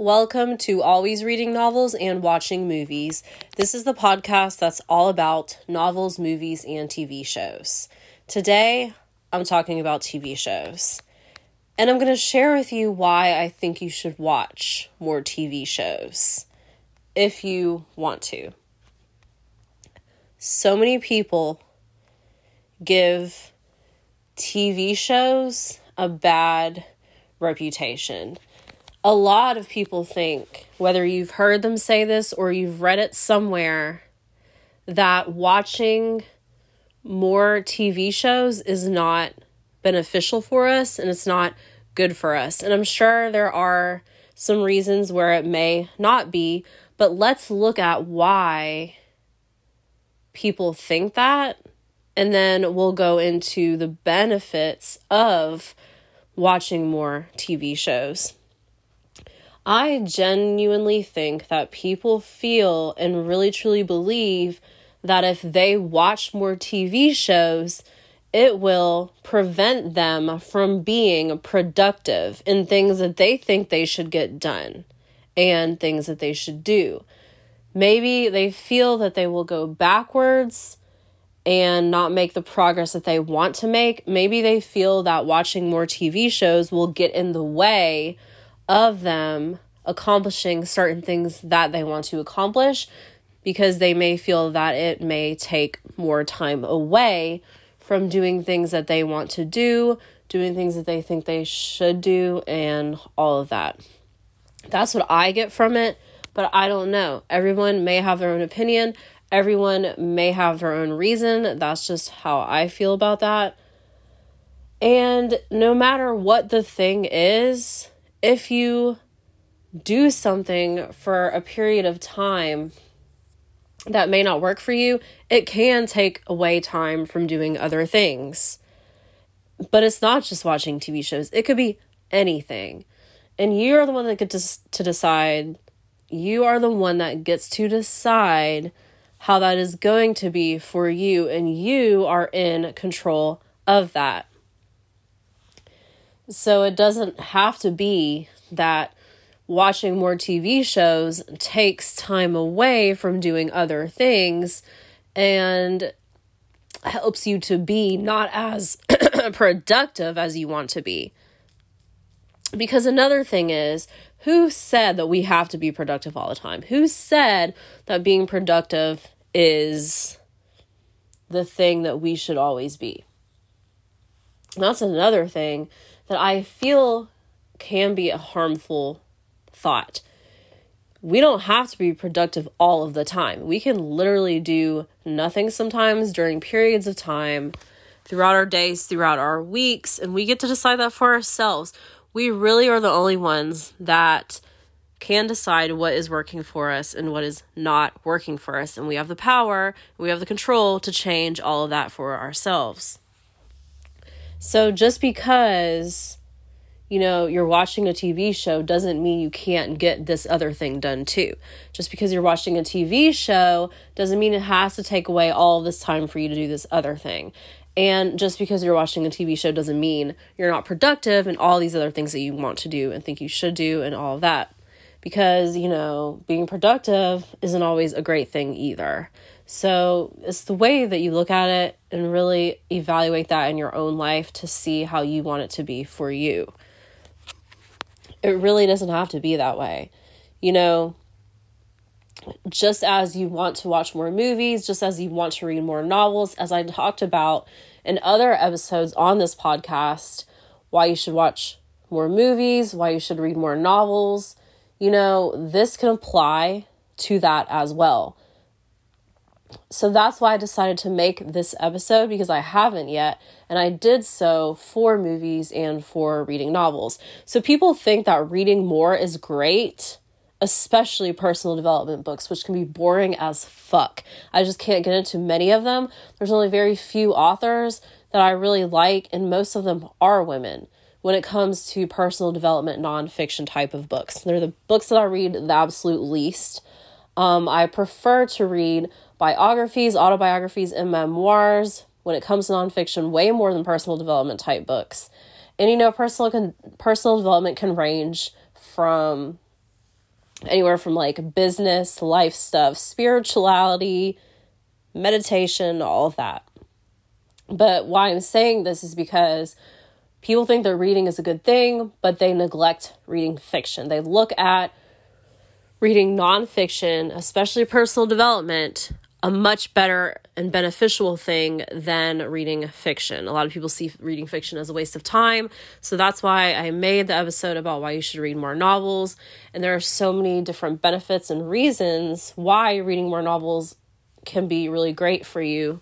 Welcome to Always Reading Novels and Watching Movies. This is the podcast that's all about novels, movies, and TV shows. Today, I'm talking about TV shows. And I'm going to share with you why I think you should watch more TV shows if you want to. So many people give TV shows a bad reputation a lot of people think, whether you've heard them say this or you've read it somewhere, that watching more TV shows is not beneficial for us and it's not good for us. And I'm sure there are some reasons where it may not be, but let's look at why people think that. And then we'll go into the benefits of watching more TV shows. I genuinely think that people feel and really truly believe that if they watch more TV shows, it will prevent them from being productive in things that they think they should get done and things that they should do. Maybe they feel that they will go backwards and not make the progress that they want to make. Maybe they feel that watching more TV shows will get in the way of them accomplishing certain things that they want to accomplish because they may feel that it may take more time away from doing things that they want to do, doing things that they think they should do, and all of that. That's what I get from it, but I don't know. Everyone may have their own opinion, everyone may have their own reason. That's just how I feel about that. And no matter what the thing is, if you do something for a period of time that may not work for you, it can take away time from doing other things. But it's not just watching TV shows, it could be anything. And you're the one that gets to decide. You are the one that gets to decide how that is going to be for you, and you are in control of that. So it doesn't have to be that watching more TV shows takes time away from doing other things and helps you to be not as productive as you want to be. Because another thing is, who said that we have to be productive all the time? Who said that being productive is the thing that we should always be? That's another thing that I feel can be a harmful thought. We don't have to be productive all of the time. We can literally do nothing sometimes during periods of time throughout our days, throughout our weeks, and we get to decide that for ourselves. We really are the only ones that can decide what is working for us and what is not working for us. And we have the power, we have the control to change all of that for ourselves. So just because you know, you're watching a TV show doesn't mean you can't get this other thing done too. Just because you're watching a TV show doesn't mean it has to take away all this time for you to do this other thing. And just because you're watching a TV show doesn't mean you're not productive and all these other things that you want to do and think you should do and all of that. Because, you know, being productive isn't always a great thing either. So it's the way that you look at it and really evaluate that in your own life to see how you want it to be for you. It really doesn't have to be that way. You know, just as you want to watch more movies, just as you want to read more novels, as I talked about in other episodes on this podcast, why you should watch more movies, why you should read more novels, you know, this can apply to that as well. So that's why I decided to make this episode because I haven't yet, and I did so for movies and for reading novels. So people think that reading more is great, especially personal development books, which can be boring as fuck. I just can't get into many of them. There's only very few authors that I really like, and most of them are women when it comes to personal development nonfiction type of books. They're the books that I read the absolute least. Um, I prefer to read biographies, autobiographies, and memoirs when it comes to nonfiction, way more than personal development type books. And you know, personal personal development can range from anywhere from like business, life stuff, spirituality, meditation, all of that. But why I'm saying this is because people think that reading is a good thing, but they neglect reading fiction. They look at reading nonfiction, especially personal development, a much better and beneficial thing than reading fiction. A lot of people see reading fiction as a waste of time. So that's why I made the episode about why you should read more novels. And there are so many different benefits and reasons why reading more novels can be really great for you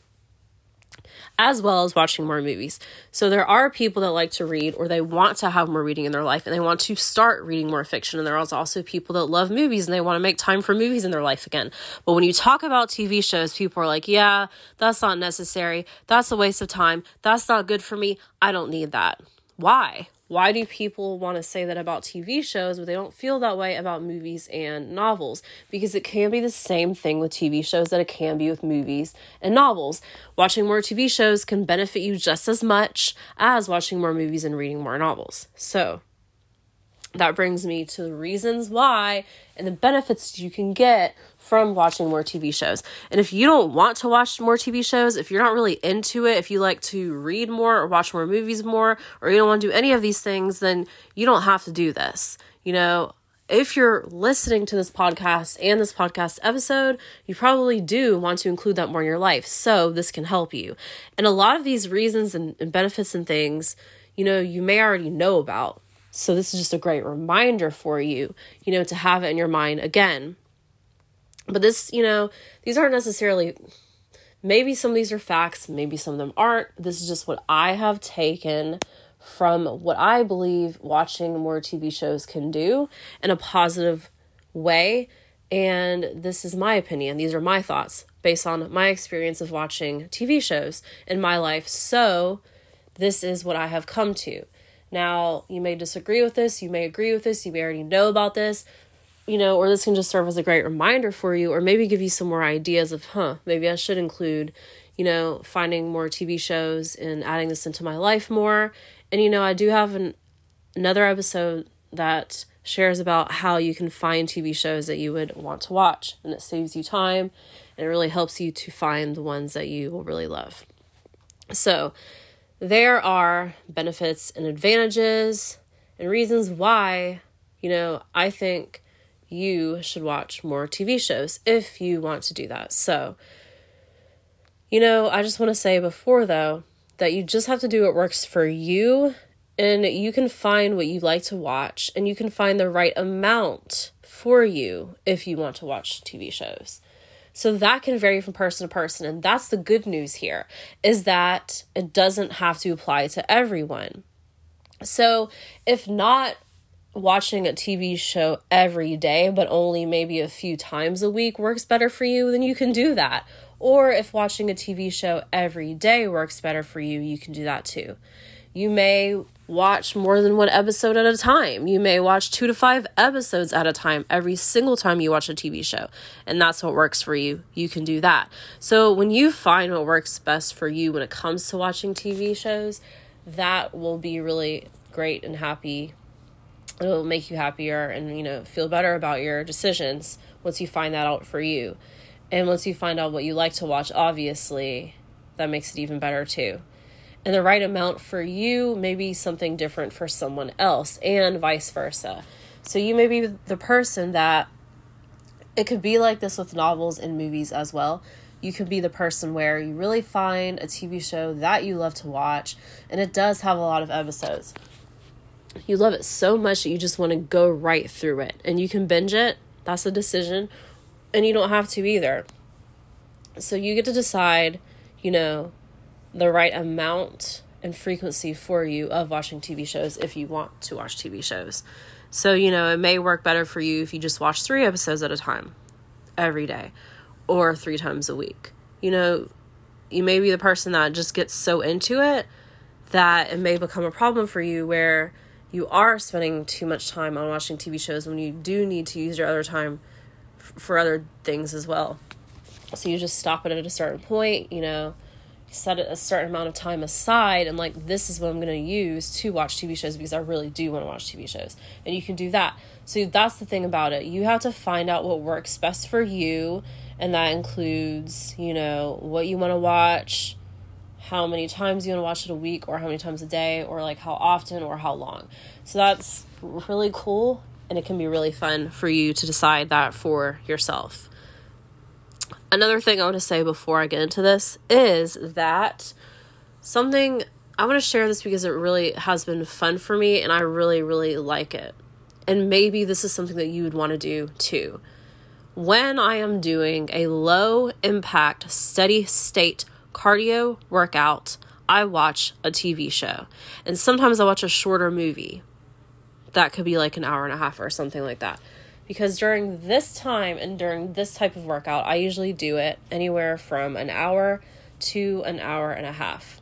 as well as watching more movies. So there are people that like to read or they want to have more reading in their life and they want to start reading more fiction. And there are also people that love movies and they want to make time for movies in their life again. But when you talk about TV shows, people are like, yeah, that's not necessary. That's a waste of time. That's not good for me. I don't need that. Why? Why do people want to say that about TV shows, but they don't feel that way about movies and novels? Because it can be the same thing with TV shows that it can be with movies and novels. Watching more TV shows can benefit you just as much as watching more movies and reading more novels. So, that brings me to the reasons why and the benefits you can get from watching more TV shows. And if you don't want to watch more TV shows, if you're not really into it, if you like to read more or watch more movies more, or you don't want to do any of these things, then you don't have to do this. You know, if you're listening to this podcast and this podcast episode, you probably do want to include that more in your life. So this can help you. And a lot of these reasons and, and benefits and things, you know, you may already know about. So this is just a great reminder for you, you know, to have it in your mind again. But this, you know, these aren't necessarily maybe some of these are facts, maybe some of them aren't. This is just what I have taken from what I believe watching more TV shows can do in a positive way. And this is my opinion. These are my thoughts based on my experience of watching TV shows in my life. So, this is what I have come to. Now, you may disagree with this, you may agree with this, you may already know about this, you know, or this can just serve as a great reminder for you, or maybe give you some more ideas of, huh, maybe I should include, you know, finding more TV shows and adding this into my life more. And, you know, I do have an, another episode that shares about how you can find TV shows that you would want to watch, and it saves you time and it really helps you to find the ones that you will really love. So, there are benefits and advantages and reasons why, you know, I think you should watch more TV shows if you want to do that. So, you know, I just want to say before though that you just have to do what works for you and you can find what you like to watch and you can find the right amount for you if you want to watch TV shows. So that can vary from person to person and that's the good news here is that it doesn't have to apply to everyone. So, if not watching a TV show every day, but only maybe a few times a week works better for you, then you can do that. Or if watching a TV show every day works better for you, you can do that too. You may watch more than one episode at a time. You may watch two to five episodes at a time every single time you watch a TV show. And that's what works for you. You can do that. So when you find what works best for you when it comes to watching TV shows, that will be really great and happy it'll make you happier and you know feel better about your decisions once you find that out for you. And once you find out what you like to watch obviously that makes it even better too. And the right amount for you may be something different for someone else and vice versa. So you may be the person that it could be like this with novels and movies as well. You could be the person where you really find a TV show that you love to watch and it does have a lot of episodes you love it so much that you just want to go right through it and you can binge it that's a decision and you don't have to either so you get to decide you know the right amount and frequency for you of watching TV shows if you want to watch TV shows. So, you know, it may work better for you if you just watch 3 episodes at a time every day or 3 times a week. You know, you may be the person that just gets so into it that it may become a problem for you where you are spending too much time on watching TV shows when you do need to use your other time f- for other things as well. So you just stop it at a certain point, you know, set a certain amount of time aside and like this is what I'm going to use to watch TV shows because I really do want to watch TV shows. And you can do that. So that's the thing about it. You have to find out what works best for you, and that includes, you know, what you want to watch, how many times you want to watch it a week, or how many times a day, or like how often or how long. So that's really cool, and it can be really fun for you to decide that for yourself. Another thing I want to say before I get into this is that something I want to share this because it really has been fun for me and I really, really like it. And maybe this is something that you would want to do too. When I am doing a low impact, steady state cardio workout, I watch a TV show. And sometimes I watch a shorter movie. That could be like an hour and a half or something like that. Because during this time and during this type of workout, I usually do it anywhere from an hour to an hour and a half.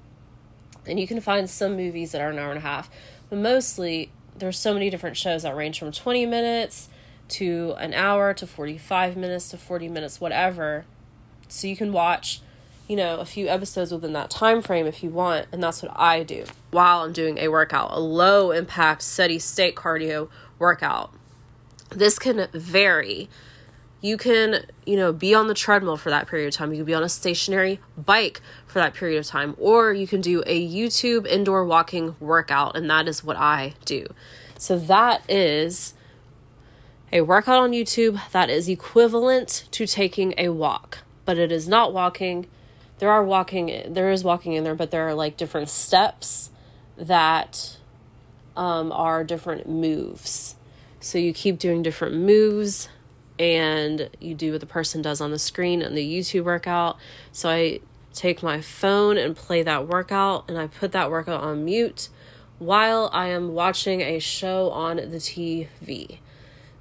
And you can find some movies that are an hour and a half, but mostly there's so many different shows that range from 20 minutes to an hour to 45 minutes to 40 minutes whatever. So you can watch, you know, a few episodes within that time frame if you want, and that's what I do while I'm doing a workout, a low impact steady state cardio workout. This can vary you can, you know, be on the treadmill for that period of time. You can be on a stationary bike for that period of time, or you can do a YouTube indoor walking workout, and that is what I do. So that is a workout on YouTube that is equivalent to taking a walk, but it is not walking. There are walking, there is walking in there, but there are like different steps that um, are different moves. So you keep doing different moves and you do what the person does on the screen in the YouTube workout. So I take my phone and play that workout, and I put that workout on mute while I am watching a show on the TV.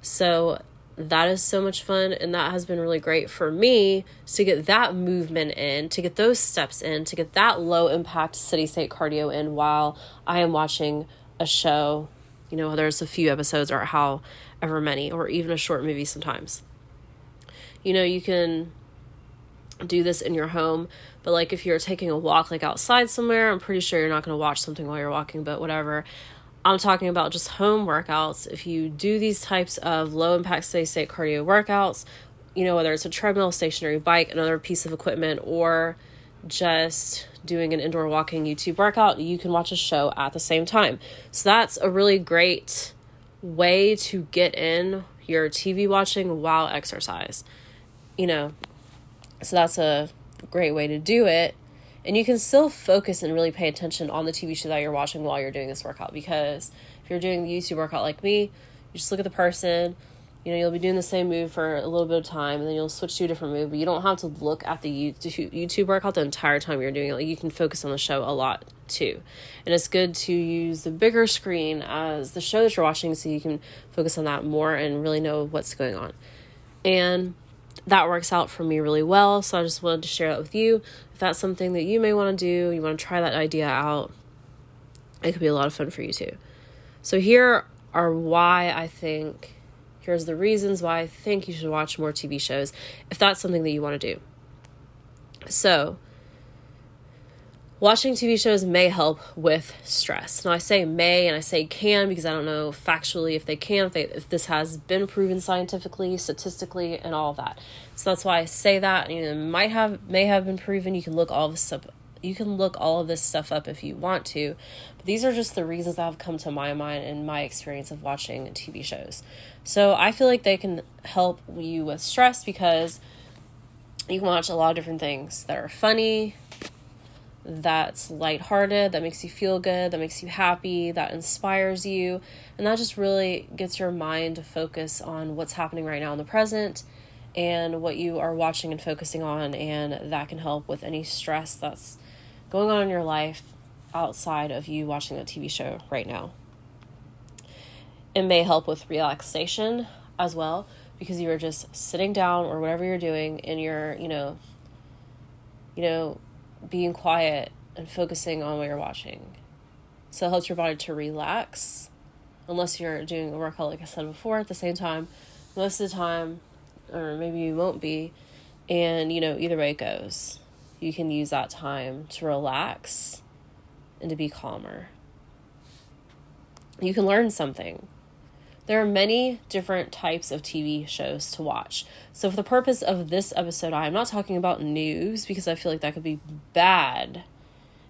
So that is so much fun, and that has been really great for me to get that movement in, to get those steps in, to get that low impact steady state cardio in while I am watching a show. You know, there's a few episodes or how ever many, or even a short movie sometimes. You know, you can do this in your home, but like if you're taking a walk like outside somewhere, I'm pretty sure you're not going to watch something while you're walking, but whatever. I'm talking about just home workouts. If you do these types of low impact steady state cardio workouts, you know, whether it's a treadmill, stationary bike, another piece of equipment, or just doing an indoor walking YouTube workout, you can watch a show at the same time. So that's a really great way to get in your TV watching while exercise. You know, so that's a great way to do it. And you can still focus and really pay attention on the TV show that you're watching while you're doing this workout because if you're doing the YouTube workout like me, you just look at the person, you know, you'll be doing the same move for a little bit of time and then you'll switch to a different move, but you don't have to look at the YouTube workout the entire time you're doing it. Like you can focus on the show a lot too. And it's good to use the bigger screen as the show that you're watching so you can focus on that more and really know what's going on. And that works out for me really well. So I just wanted to share that with you. If that's something that you may want to do, you want to try that idea out, it could be a lot of fun for you too. So here are why I think here's the reasons why I think you should watch more TV shows if that's something that you want to do. So, Watching TV shows may help with stress. Now, I say may and I say can because I don't know factually if they can, if, they, if this has been proven scientifically, statistically, and all that. So that's why I say that. You know, might have may have been proven. You can look all this stuff. You can look all of this stuff up if you want to, but these are just the reasons that have come to my mind and my experience of watching TV shows. So I feel like they can help you with stress because you can watch a lot of different things that are funny, that's lighthearted, that makes you feel good, that makes you happy, that inspires you, and that just really gets your mind to focus on what's happening right now in the present and what you are watching and focusing on, and that can help with any stress that's going on in your life outside of you watching a TV show right now. It may help with relaxation as well because you are just sitting down or whatever you're doing and you're, you know, you know, being quiet and focusing on what you're watching. So it helps your body to relax, unless you're doing a workout, like I said before, at the same time. Most of the time, or maybe you won't be, and you know, either way it goes, you can use that time to relax and to be calmer. You can learn something. There are many different types of TV shows to watch. So, for the purpose of this episode, I am not talking about news because I feel like that could be bad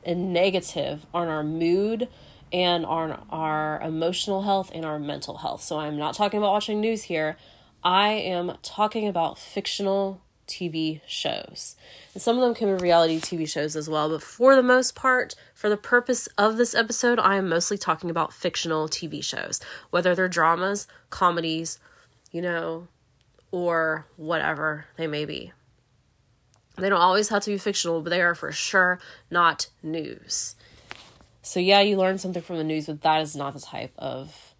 and negative on our mood and on our emotional health and our mental health. So, I'm not talking about watching news here. I am talking about fictional TV shows. And some of them can be reality TV shows as well, but for the most part, for the purpose of this episode, I am mostly talking about fictional TV shows, whether they're dramas, comedies, you know, or whatever they may be. They don't always have to be fictional, but they are for sure not news. So, yeah, you learn something from the news, but that is not the type of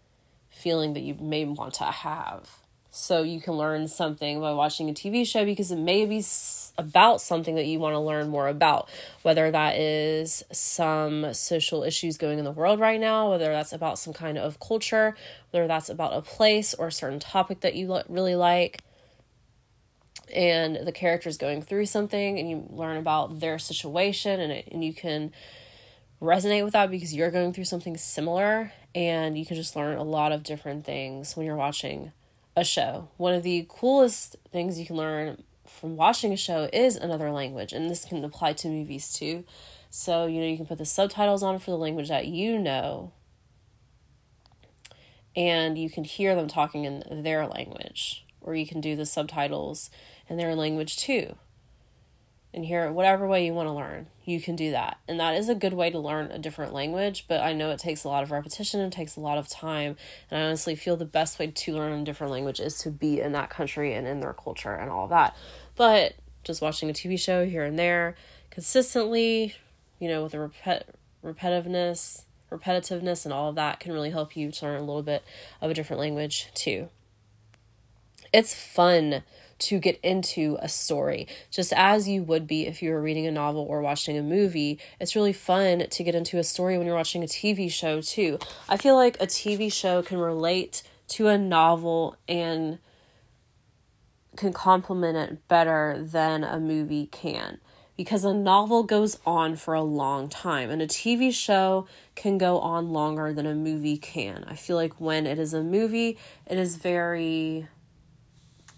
feeling that you may want to have so you can learn something by watching a TV show because it may be about something that you want to learn more about, whether that is some social issues going in the world right now, whether that's about some kind of culture, whether that's about a place or a certain topic that you really like. And the character's going through something, and you learn about their situation, and, it, and you can resonate with that because you're going through something similar, and you can just learn a lot of different things when you're watching a show. One of the coolest things you can learn from watching a show is another language, and this can apply to movies too. So, you know, you can put the subtitles on for the language that you know, and you can hear them talking in their language, or you can do the subtitles in their language too and hear it whatever way you want to learn. You can do that. And that is a good way to learn a different language, but I know it takes a lot of repetition and takes a lot of time. And I honestly feel the best way to learn a different language is to be in that country and in their culture and all that. But just watching a TV show here and there consistently, you know, with the repet- repetitiveness, repetitiveness and all of that can really help you to learn a little bit of a different language too. It's fun to get into a story, just as you would be if you were reading a novel or watching a movie. It's really fun to get into a story when you're watching a TV show, too. I feel like a TV show can relate to a novel and can complement it better than a movie can because a novel goes on for a long time and a TV show can go on longer than a movie can. I feel like when it is a movie, it is very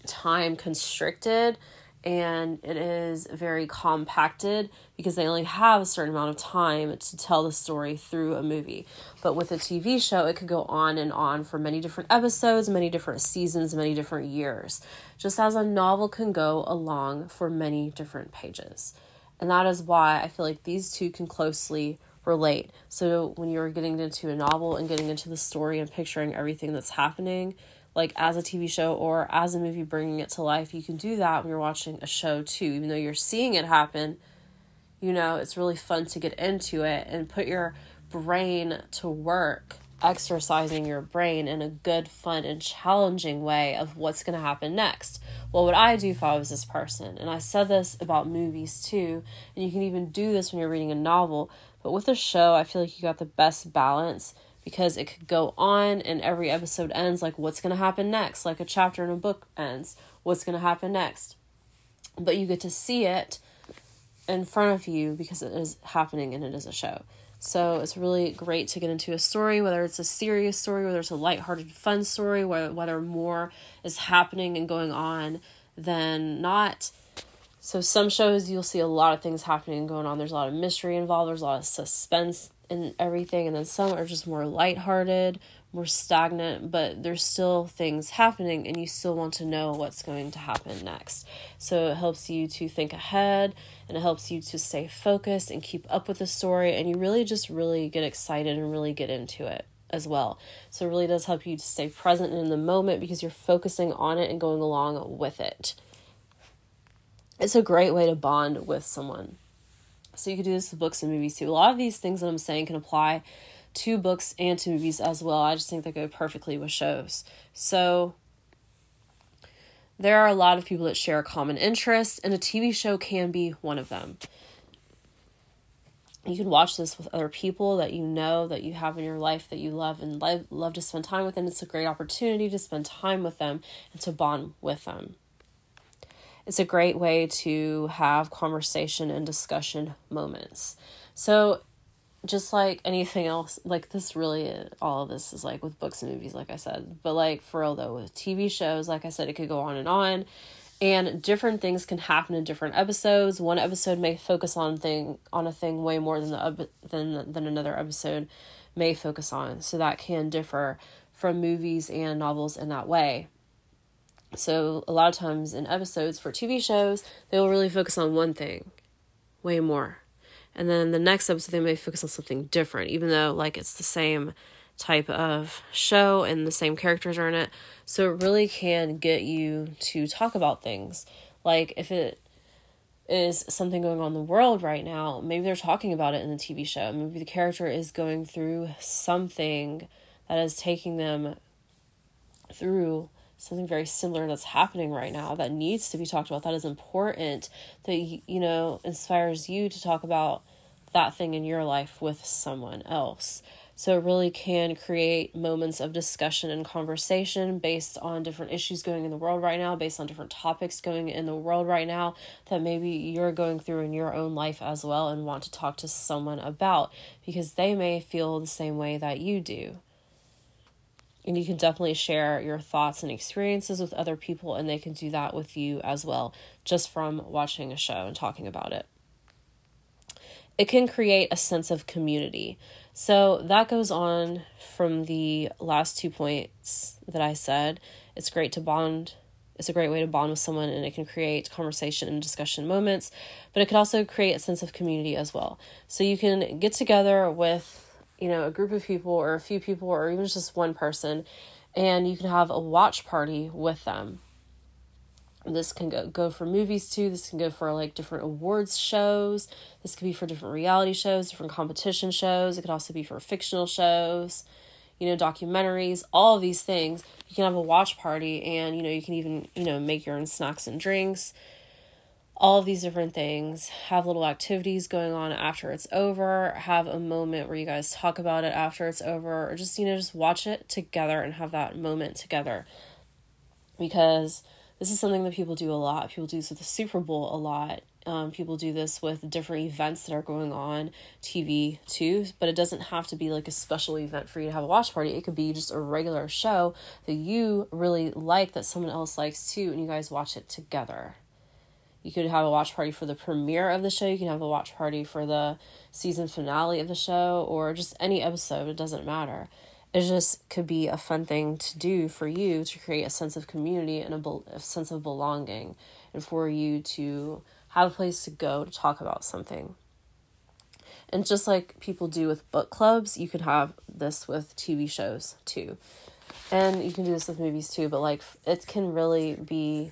time constricted and it is very compacted because they only have a certain amount of time to tell the story through a movie. But with a TV show, it could go on and on for many different episodes, many different seasons, many different years, just as a novel can go along for many different pages. And that is why I feel like these two can closely relate. So when you're getting into a novel and getting into the story and picturing everything that's happening, like as a TV show or as a movie bringing it to life. You can do that when you're watching a show too, even though you're seeing it happen. You know, it's really fun to get into it and put your brain to work, exercising your brain in a good, fun, and challenging way of what's going to happen next. What would I do if I was this person? And I said this about movies too, and you can even do this when you're reading a novel. But with a show, I feel like you got the best balance because it could go on and every episode ends like what's going to happen next? Like a chapter in a book ends. What's going to happen next? But you get to see it in front of you because it is happening and it is a show. So it's really great to get into a story whether it's a serious story whether it's a lighthearted fun story whether, whether more is happening and going on than not. So some shows you'll see a lot of things happening and going on. There's a lot of mystery involved. There's a lot of suspense and everything and then some are just more lighthearted more stagnant but there's still things happening and you still want to know what's going to happen next. So it helps you to think ahead and it helps you to stay focused and keep up with the story and you really just really get excited and really get into it as well. So it really does help you to stay present in the moment because you're focusing on it and going along with it. It's a great way to bond with someone so you could do this with books and movies too. A lot of these things that I'm saying can apply to books and to movies as well. I just think they go perfectly with shows. So there are a lot of people that share a common interest, and a TV show can be one of them. You can watch this with other people that you know, that you have in your life, that you love and love, love to spend time with, and it's a great opportunity to spend time with them and to bond with them it's a great way to have conversation and discussion moments. So, just like anything else, like this really, all of this is like with books and movies, like I said. But like for real though, with TV shows, like I said, it could go on and on. And different things can happen in different episodes. One episode may focus on thing on a thing way more than the than than another episode may focus on. So that can differ from movies and novels in that way. So a lot of times in episodes for TV shows, they will really focus on one thing way more. And then the next episode they may focus on something different even though like it's the same type of show and the same characters are in it. So it really can get you to talk about things. Like if it is something going on in the world right now maybe they're talking about it in the tv show. Maybe the character is going through something that is taking them through something very similar that's happening right now that needs to be talked about that is important that you know inspires you to talk about that thing in your life with someone else so it really can create moments of discussion and conversation based on different issues going in the world right now, based on different topics going in the world right now that maybe you're going through in your own life as well and want to talk to someone about because they may feel the same way that you do. And you can definitely share your thoughts and experiences with other people, and they can do that with you as well, just from watching a show and talking about it. It can create a sense of community. So that goes on from the last two points that I said. It's great to bond. It's a great way to bond with someone and it can create conversation and discussion moments, but it could also create a sense of community as well. So you can get together with you know, a group of people or a few people or even just one person, and you can have a watch party with them. This can go, go for movies too. This can go for like different awards shows. This could be for different reality shows, different competition shows. It could also be for fictional shows, you know, documentaries, all these things. You can have a watch party and, you know, you can even, you know, make your own snacks and drinks all of these different things, have little activities going on after it's over, have a moment where you guys talk about it after it's over, or just, you know, just watch it together and have that moment together. Because this is something that people do a lot. People do this with the Super Bowl a lot. Um, people do this with different events that are going on TV too, but it doesn't have to be like a special event for you to have a watch party. It could be just a regular show that you really like that someone else likes too, and you guys watch it together. You could have a watch party for the premiere of the show. You can have a watch party for the season finale of the show or just any episode. It doesn't matter. It just could be a fun thing to do for you to create a sense of community and a, be- a sense of belonging and for you to have a place to go to talk about something. And just like people do with book clubs, you could have this with TV shows too. And you can do this with movies too, but like it can really be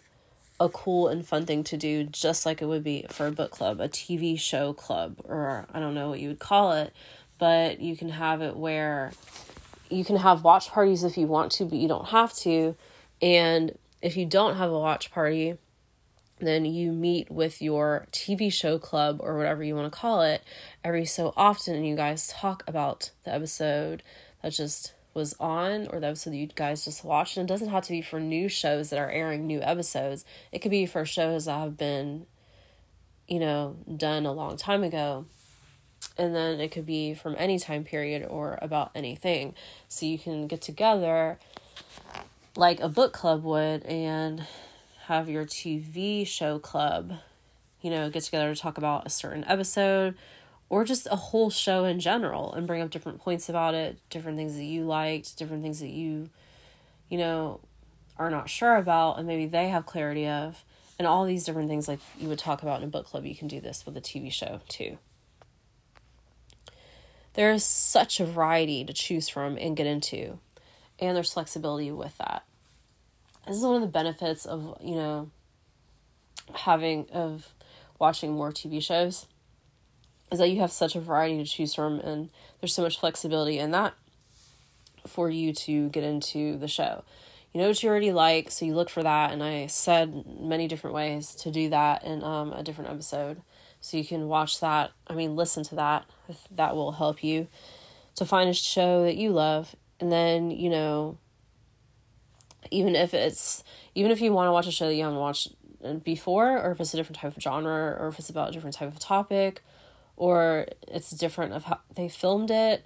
a cool and fun thing to do, just like it would be for a book club, a TV show club, or I don't know what you would call it, but you can have it where you can have watch parties if you want to, but you don't have to. And if you don't have a watch party, then you meet with your TV show club or whatever you want to call it every so often, and you guys talk about the episode that just was on or the episode that you guys just watched. And it doesn't have to be for new shows that are airing new episodes. It could be for shows that have been, you know, done a long time ago. And then it could be from any time period or about anything. So you can get together like a book club would and have your TV show club, you know, get together to talk about a certain episode or just a whole show in general and bring up different points about it, different things that you liked, different things that you, you know, are not sure about and maybe they have clarity of, and all these different things like you would talk about in a book club. You can do this with a TV show too. There is such a variety to choose from and get into, and there's flexibility with that. This is one of the benefits of, you know, having, of watching more TV shows is that you have such a variety to choose from and there's so much flexibility in that for you to get into the show. You know what you already like, so you look for that, and I said many different ways to do that in um, a different episode. So you can watch that, I mean, listen to that, that will help you to find a show that you love. And then, you know, even if it's, even if you want to watch a show that you haven't watched before, or if it's a different type of genre, or if it's about a different type of topic, or it's different of how they filmed it.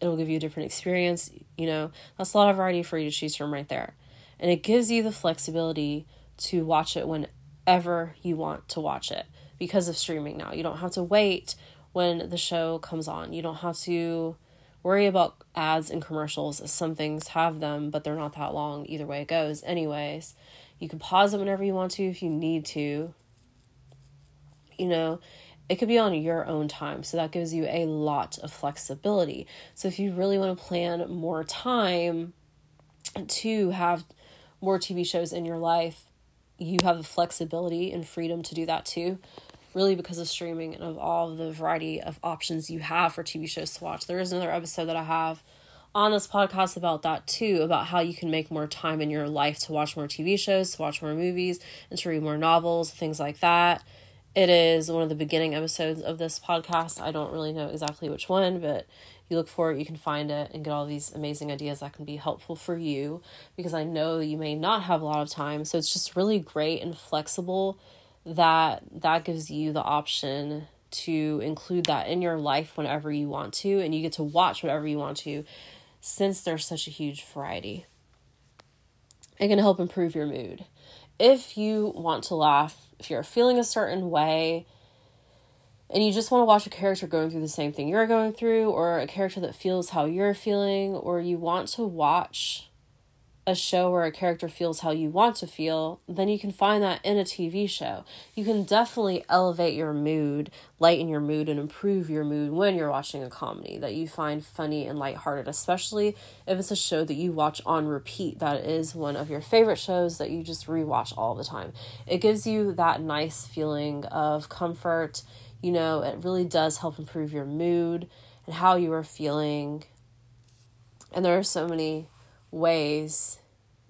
It'll give you a different experience. You know, that's a lot of variety for you to choose from right there. And it gives you the flexibility to watch it whenever you want to watch it because of streaming now. You don't have to wait when the show comes on. You don't have to worry about ads and commercials. Some things have them, but they're not that long either way it goes. Anyways, you can pause it whenever you want to if you need to. You know, it could be on your own time. So that gives you a lot of flexibility. So if you really want to plan more time to have more TV shows in your life, you have the flexibility and freedom to do that too really because of streaming and of all the variety of options you have for TV shows to watch. There is another episode that I have on this podcast about that too, about how you can make more time in your life to watch more TV shows, to watch more movies, and to read more novels, things like that. It is one of the beginning episodes of this podcast. I don't really know exactly which one, but you look for it, you can find it and get all these amazing ideas that can be helpful for you because I know you may not have a lot of time. So it's just really great and flexible that that gives you the option to include that in your life whenever you want to and you get to watch whatever you want to since there's such a huge variety it can help improve your mood if you want to laugh if you're feeling a certain way and you just want to watch a character going through the same thing you're going through or a character that feels how you're feeling or you want to watch a show where a character feels how you want to feel, then you can find that in a TV show. You can definitely elevate your mood, lighten your mood, and improve your mood when you're watching a comedy that you find funny and lighthearted, especially if it's a show that you watch on repeat. That is one of your favorite shows that you just rewatch all the time. It gives you that nice feeling of comfort. You know, it really does help improve your mood and how you are feeling. And there are so many ways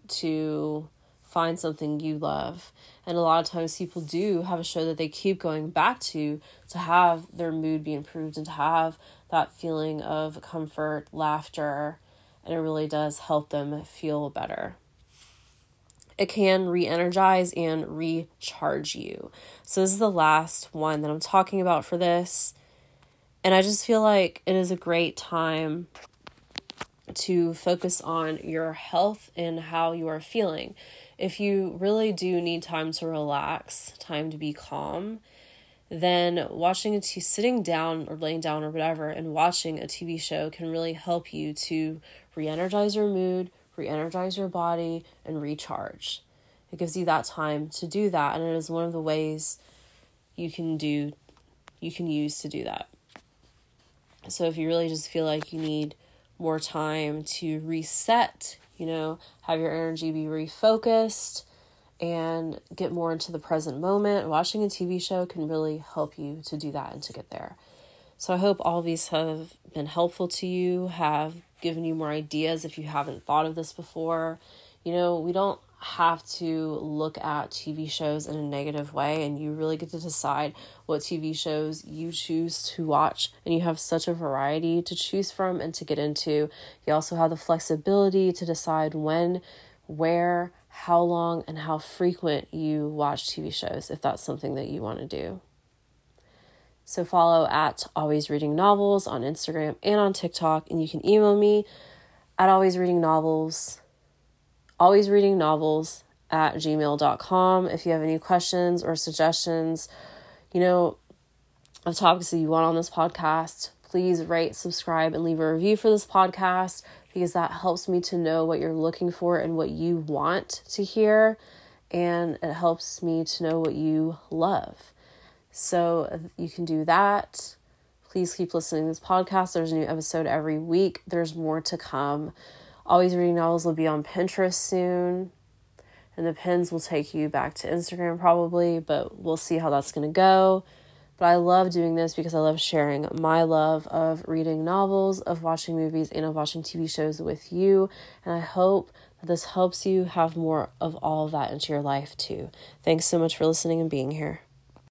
to find something you love. And a lot of times people do have a show that they keep going back to to have their mood be improved and to have that feeling of comfort, laughter, and it really does help them feel better. It can re energize and recharge you. So, this is the last one that I'm talking about for this. And I just feel like it is a great time to focus on your health and how you are feeling. If you really do need time to relax, time to be calm, then watching a t- sitting down or laying down or whatever and watching a TV show can really help you to re-energize your mood, re-energize your body and recharge. It gives you that time to do that and it is one of the ways you can do you can use to do that. So if you really just feel like you need more time to reset, you know, have your energy be refocused and get more into the present moment. Watching a TV show can really help you to do that and to get there. So I hope all these have been helpful to you, have given you more ideas if you haven't thought of this before. You know, we don't have to look at TV shows in a negative way, and you really get to decide what TV shows you choose to watch. And you have such a variety to choose from and to get into. You also have the flexibility to decide when, where, how long, and how frequent you watch TV shows if that's something that you want to do. So follow at Always Reading Novels on Instagram and on TikTok, and you can email me at Always Reading Novels always reading novels at gmail.com if you have any questions or suggestions you know of topics that you want on this podcast please rate subscribe and leave a review for this podcast because that helps me to know what you're looking for and what you want to hear and it helps me to know what you love. So you can do that. Please keep listening to this podcast. There's a new episode every week. There's more to come Always Reading Novels will be on Pinterest soon. And the pins will take you back to Instagram probably, but we'll see how that's going to go. But I love doing this because I love sharing my love of reading novels, of watching movies, and of watching TV shows with you. And I hope that this helps you have more of all of that into your life too. Thanks so much for listening and being here.